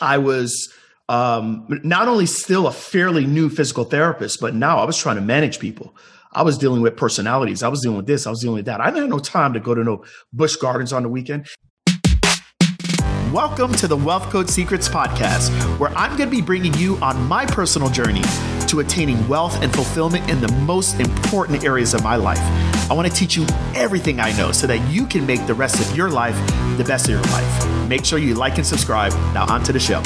I was um, not only still a fairly new physical therapist, but now I was trying to manage people. I was dealing with personalities. I was dealing with this. I was dealing with that. I didn't have no time to go to no Busch Gardens on the weekend. Welcome to the Wealth Code Secrets podcast, where I'm going to be bringing you on my personal journey to attaining wealth and fulfillment in the most important areas of my life. I want to teach you everything I know so that you can make the rest of your life the best of your life. Make sure you like and subscribe. Now, on to the show.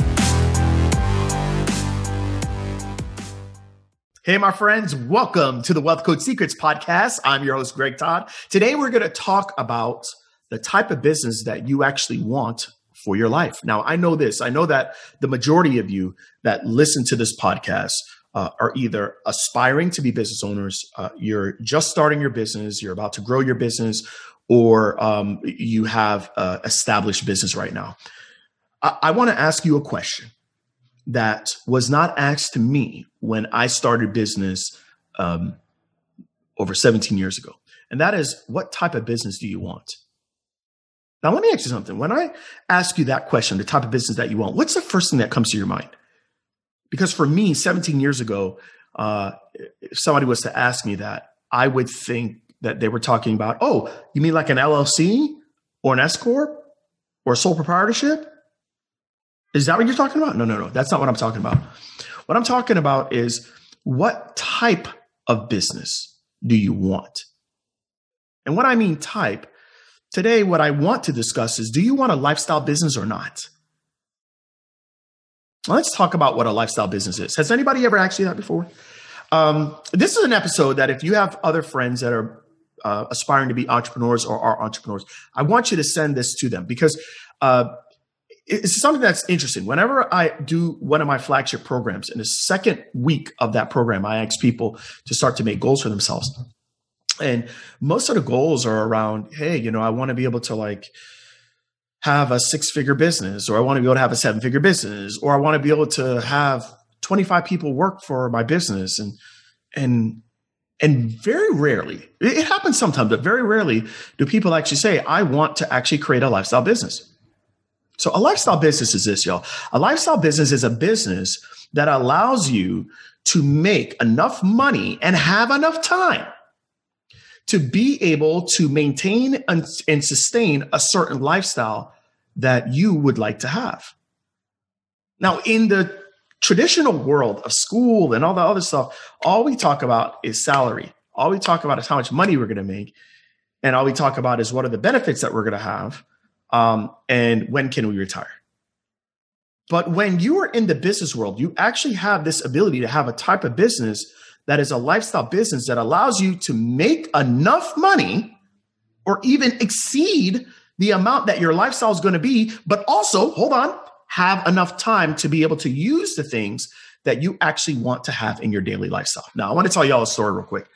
Hey, my friends, welcome to the Wealth Code Secrets podcast. I'm your host, Greg Todd. Today, we're going to talk about the type of business that you actually want for your life. Now, I know this. I know that the majority of you that listen to this podcast uh, are either aspiring to be business owners, uh, you're just starting your business, you're about to grow your business, or um, you have uh, established business right now. I, I want to ask you a question that was not asked to me when I started business um, over 17 years ago. And that is, what type of business do you want? Now, let me ask you something. When I ask you that question, the type of business that you want, what's the first thing that comes to your mind? Because for me, 17 years ago, uh, if somebody was to ask me that, I would think that they were talking about, oh, you mean like an LLC or an S corp or a sole proprietorship? Is that what you're talking about? No, no, no. That's not what I'm talking about. What I'm talking about is what type of business do you want? And what I mean type, today, what I want to discuss is do you want a lifestyle business or not? Let's talk about what a lifestyle business is. Has anybody ever asked you that before? Um, this is an episode that if you have other friends that are uh, aspiring to be entrepreneurs or are entrepreneurs, I want you to send this to them because uh, it's something that's interesting. Whenever I do one of my flagship programs, in the second week of that program, I ask people to start to make goals for themselves. And most of the goals are around, hey, you know, I want to be able to like have a six figure business, or I want to be able to have a seven figure business, or I want to be able to have 25 people work for my business. And, and, and very rarely, it happens sometimes, but very rarely do people actually say, I want to actually create a lifestyle business. So a lifestyle business is this, y'all. A lifestyle business is a business that allows you to make enough money and have enough time to be able to maintain and, sustain a certain lifestyle that you would like to have. Now, in the traditional world of school and all the other stuff, all we talk about is salary. All we talk about is how much money we're going to make. And all we talk about is what are the benefits that we're going to have um, and when can we retire. But when you are in the business world, you actually have this ability to have a type of business that is a lifestyle business that allows you to make enough money or even exceed the amount that your lifestyle is going to be, but also, hold on, have enough time to be able to use the things that you actually want to have in your daily lifestyle. Now, I want to tell y'all a story real quick.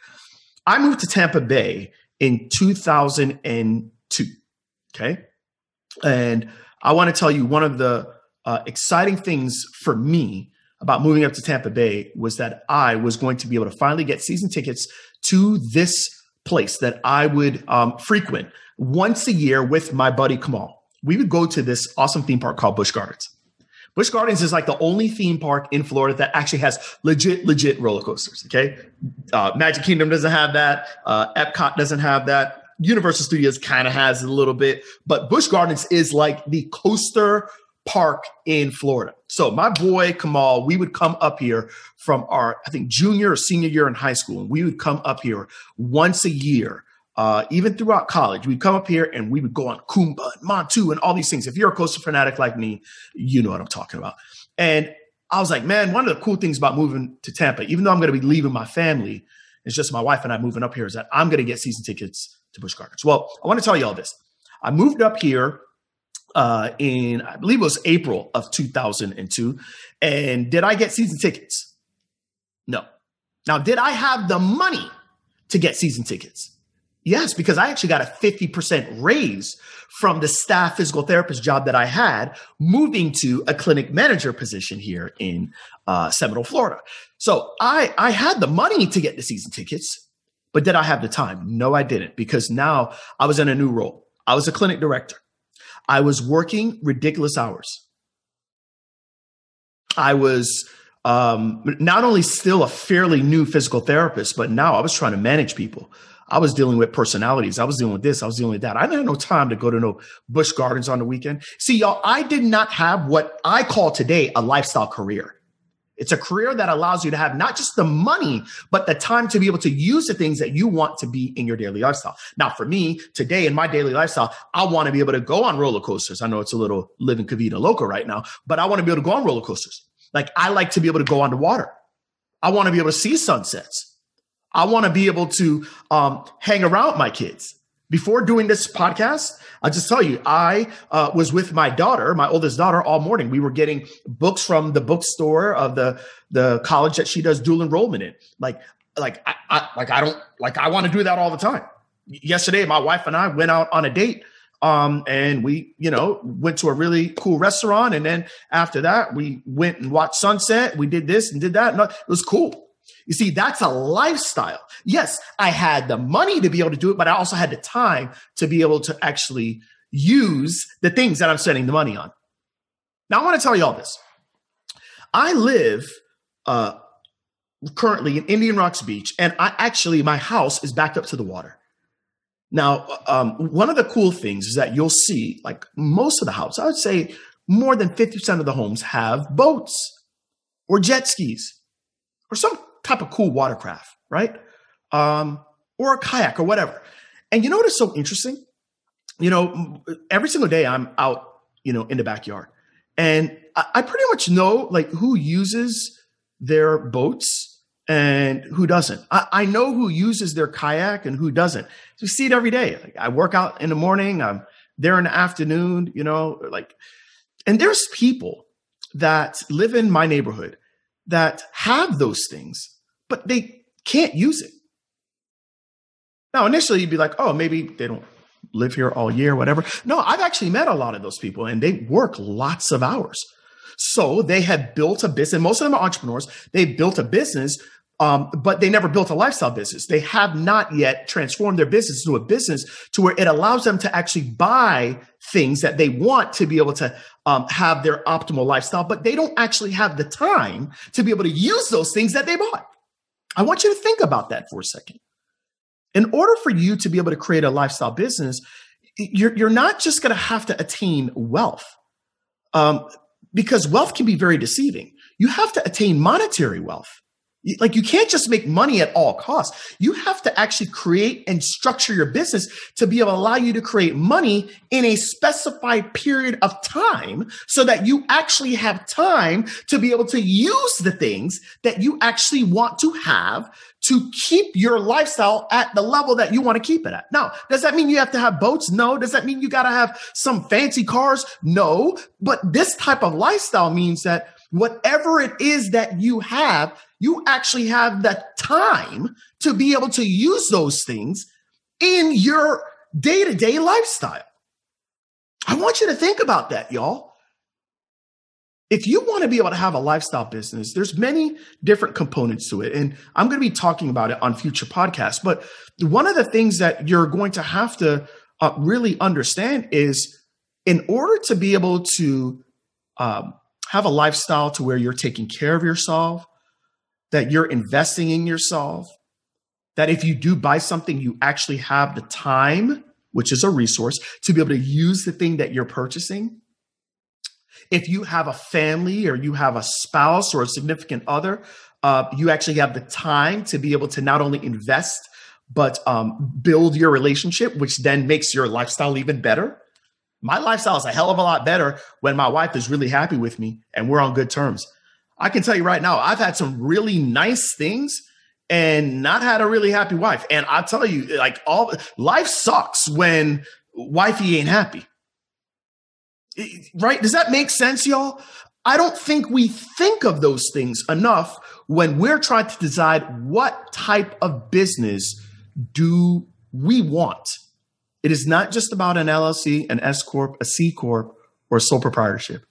I moved to Tampa Bay in 2002. Okay. And I want to tell you one of the uh, exciting things for me about moving up to Tampa Bay was that I was going to be able to finally get season tickets to this place that I would um, frequent once a year with my buddy Kamal. We would go to this awesome theme park called Busch Gardens. Busch Gardens is like the only theme park in Florida that actually has legit, legit roller coasters. Okay. Uh, Magic Kingdom doesn't have that. Uh, Epcot doesn't have that. Universal Studios kind of has a little bit, but Busch Gardens is like the coaster park in Florida. So my boy Kamal, we would come up here from our, I think, junior or senior year in high school. And we would come up here once a year, uh, even throughout college. We'd come up here and we would go on Kumba and Montu and all these things. If you're a coaster fanatic like me, you know what I'm talking about. And I was like, man, one of the cool things about moving to Tampa, even though I'm going to be leaving my family, it's just my wife and I moving up here, is that I'm going to get season tickets to Busch Gardens. Well, I want to tell you all this. I moved up here uh, in I believe it was April of 2002. And did I get season tickets? No. Now, did I have the money to get season tickets? Yes, because I actually got a 50% raise from the staff physical therapist job that I had, moving to a clinic manager position here in uh, Seminole, Florida. So I, I had the money to get the season tickets, but did I have the time? No, I didn't, because now I was in a new role. I was a clinic director. I was working ridiculous hours. I was um, not only still a fairly new physical therapist, but now I was trying to manage people. I was dealing with personalities. I was dealing with this. I was dealing with that. I didn't have no time to go to no Busch Gardens on the weekend. See, y'all, I did not have what I call today a lifestyle career. It's a career that allows you to have not just the money, but the time to be able to use the things that you want to be in your daily lifestyle. Now, for me today in my daily lifestyle, I want to be able to go on roller coasters. I know it's a little living la vida loco right now, but I want to be able to go on roller coasters. Like I like to be able to go underwater. I want to be able to see sunsets. I want to be able to um, hang around my kids. Before doing this podcast, I'll just tell you, I uh, was with my daughter, my oldest daughter, all morning. We were getting books from the bookstore of the the college that she does dual enrollment in. Like, like I, I like I don't like I want to do that all the time. Yesterday, my wife and I went out on a date um, and we, you know, went to a really cool restaurant. And then after that, we went and watched sunset. We did this and did that. And it was cool. You see, that's a lifestyle. Yes, I had the money to be able to do it, but I also had the time to be able to actually use the things that I'm spending the money on. Now, I want to tell you all this. I live uh, currently in Indian Rocks Beach, and I actually, my house is backed up to the water. Now, um, one of the cool things is that you'll see, like most of the houses, I would say more than 50% of the homes have boats or jet skis or some type of cool watercraft, right? Um, or a kayak or whatever. And you know what is so interesting? You know, every single day I'm out, you know, in the backyard and I, I pretty much know like who uses their boats and who doesn't. I, I, know who uses their kayak and who doesn't. We see it every day. Like I work out in the morning, I'm there in the afternoon, you know, like, and there's people that live in my neighborhood that have those things, but they can't use it. Now, initially you'd be like, oh, maybe they don't live here all year, whatever. No, I've actually met a lot of those people and they work lots of hours. So they have built a business. Most of them are entrepreneurs. They've built a business um, but they never built a lifestyle business. They have not yet transformed their business into a business to where it allows them to actually buy things that they want to be able to um, have their optimal lifestyle, but they don't actually have the time to be able to use those things that they bought. I want you to think about that for a second. In order for you to be able to create a lifestyle business, you're, you're not just going to have to attain wealth um, because wealth can be very deceiving. You have to attain monetary wealth. Like you can't just make money at all costs. You have to actually create and structure your business to be able to allow you to create money in a specified period of time so that you actually have time to be able to use the things that you actually want to have to keep your lifestyle at the level that you want to keep it at. Now, does that mean you have to have boats? No. Does that mean you got to have some fancy cars? No. But this type of lifestyle means that whatever it is that you have, you actually have the time to be able to use those things in your day to day lifestyle. I want you to think about that, y'all. If you want to be able to have a lifestyle business, there's many different components to it. And I'm going to be talking about it on future podcasts. But one of the things that you're going to have to uh, really understand is in order to be able to um, have a lifestyle to where you're taking care of yourself, that you're investing in yourself, that if you do buy something, you actually have the time, which is a resource, to be able to use the thing that you're purchasing. If you have a family or you have a spouse or a significant other, uh, you actually have the time to be able to not only invest, but um, build your relationship, which then makes your lifestyle even better. My lifestyle is a hell of a lot better when my wife is really happy with me and we're on good terms. I can tell you right now, I've had some really nice things and not had a really happy wife. And I tell you, like all life sucks when wifey ain't happy. Right? Does that make sense, y'all? I don't think we think of those things enough when we're trying to decide what type of business do we want. It is not just about an LLC, an S Corp, a C Corp, or a sole proprietorship.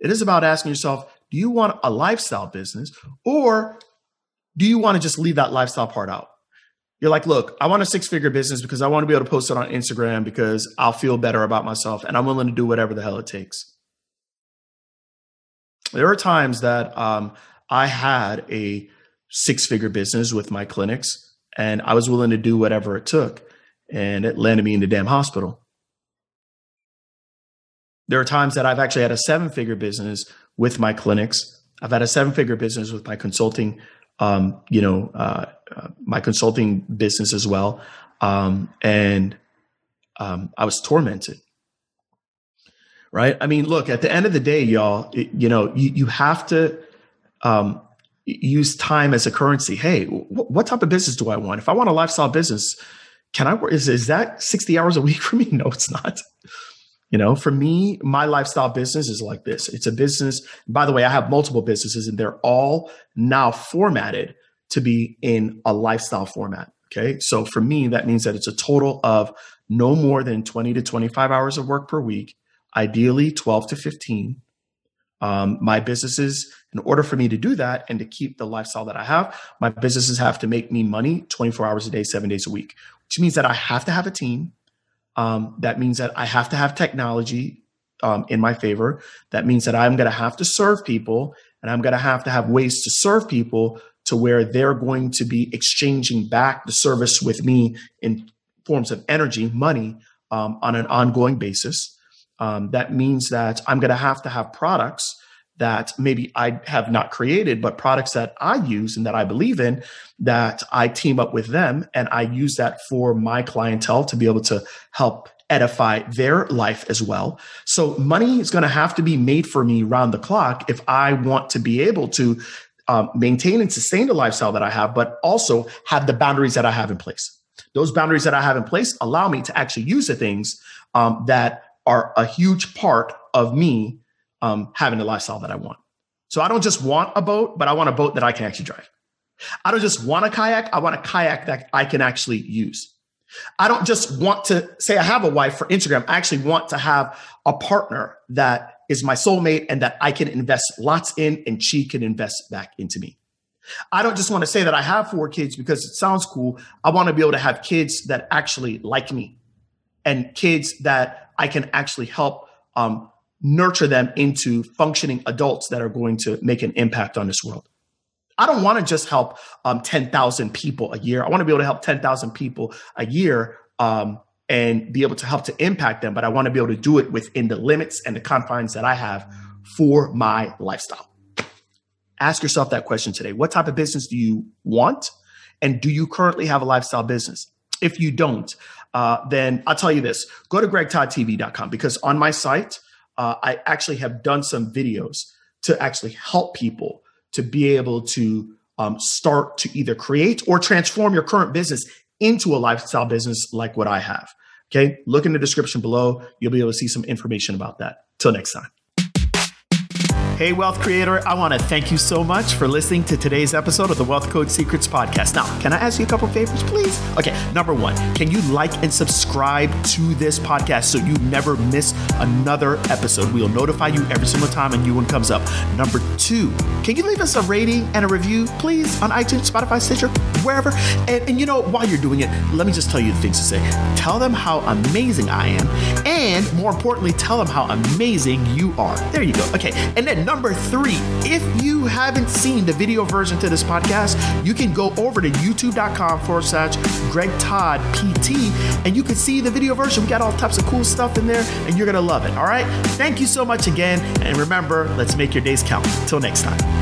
It is about asking yourself, do you want a lifestyle business or do you want to just leave that lifestyle part out? You're like, look, I want a six figure business because I want to be able to post it on Instagram because I'll feel better about myself and I'm willing to do whatever the hell it takes. there are times that um, I had a six figure business with my clinics and I was willing to do whatever it took. And it landed me in the damn hospital. There are times that I've actually had a seven figure business with my clinics. I've had a seven figure business with my consulting, um, you know, uh, uh, my consulting business as well. Um, and um, I was tormented. Right. I mean, look, at the end of the day, y'all, it, you know, you, you have to um, use time as a currency. Hey, w- what type of business do I want? If I want a lifestyle business, can I work? Is, is that 60 hours a week for me? No, it's not. You know, for me, my lifestyle business is like this. It's a business. By the way, I have multiple businesses and they're all now formatted to be in a lifestyle format. Okay. So for me, that means that it's a total of no more than 20 to 25 hours of work per week, ideally 12 to 15. Um, my businesses, in order for me to do that and to keep the lifestyle that I have, my businesses have to make me money 24 hours a day, seven days a week, which means that I have to have a team. Um, that means that I have to have technology um, in my favor. That means that I'm going to have to serve people and I'm going to have to have ways to serve people to where they're going to be exchanging back the service with me in forms of energy, money um, on an ongoing basis. Um, that means that I'm going to have to have products that maybe I have not created, but products that I use and that I believe in that I team up with them and I use that for my clientele to be able to help edify their life as well. So money is going to have to be made for me round the clock if I want to be able to um, maintain and sustain the lifestyle that I have, but also have the boundaries that I have in place. Those boundaries that I have in place allow me to actually use the things um, that are a huge part of me um, having the lifestyle that I want. So I don't just want a boat, but I want a boat that I can actually drive. I don't just want a kayak. I want a kayak that I can actually use. I don't just want to say I have a wife for Instagram. I actually want to have a partner that is my soulmate and that I can invest lots in and she can invest back into me. I don't just want to say that I have four kids because it sounds cool. I want to be able to have kids that actually like me and kids that I can actually help um, nurture them into functioning adults that are going to make an impact on this world. I don't want to just help um, 10,000 people a year. I want to be able to help 10,000 people a year um, and be able to help to impact them, but I want to be able to do it within the limits and the confines that I have for my lifestyle. Ask yourself that question today. What type of business do you want? And do you currently have a lifestyle business? If you don't, uh, then I'll tell you this go to gregtoddtv.com because on my site, uh, I actually have done some videos to actually help people to be able to um, start to either create or transform your current business into a lifestyle business like what I have. Okay, look in the description below. You'll be able to see some information about that. Till next time. Hey, wealth creator, I want to thank you so much for listening to today's episode of the Wealth Code Secrets podcast. Now, can I ask you a couple favors, please? Okay, number one, can you like and subscribe to this podcast so you never miss another episode? We'll notify you every single time a new one comes up. Number two, can you leave us a rating and a review, please, on iTunes, Spotify, Stitcher, wherever? And, and you know, while you're doing it, let me just tell you the things to say. Tell them how amazing I am, and more importantly, tell them how amazing you are. There you go. Okay, and then number three, if you haven't seen the video version to this podcast, you can go over to youtube.com forward slash Greg Todd PT and you can see the video version. We got all types of cool stuff in there and you're going to love it. All right. Thank you so much again. And remember, let's make your days count. Until next time.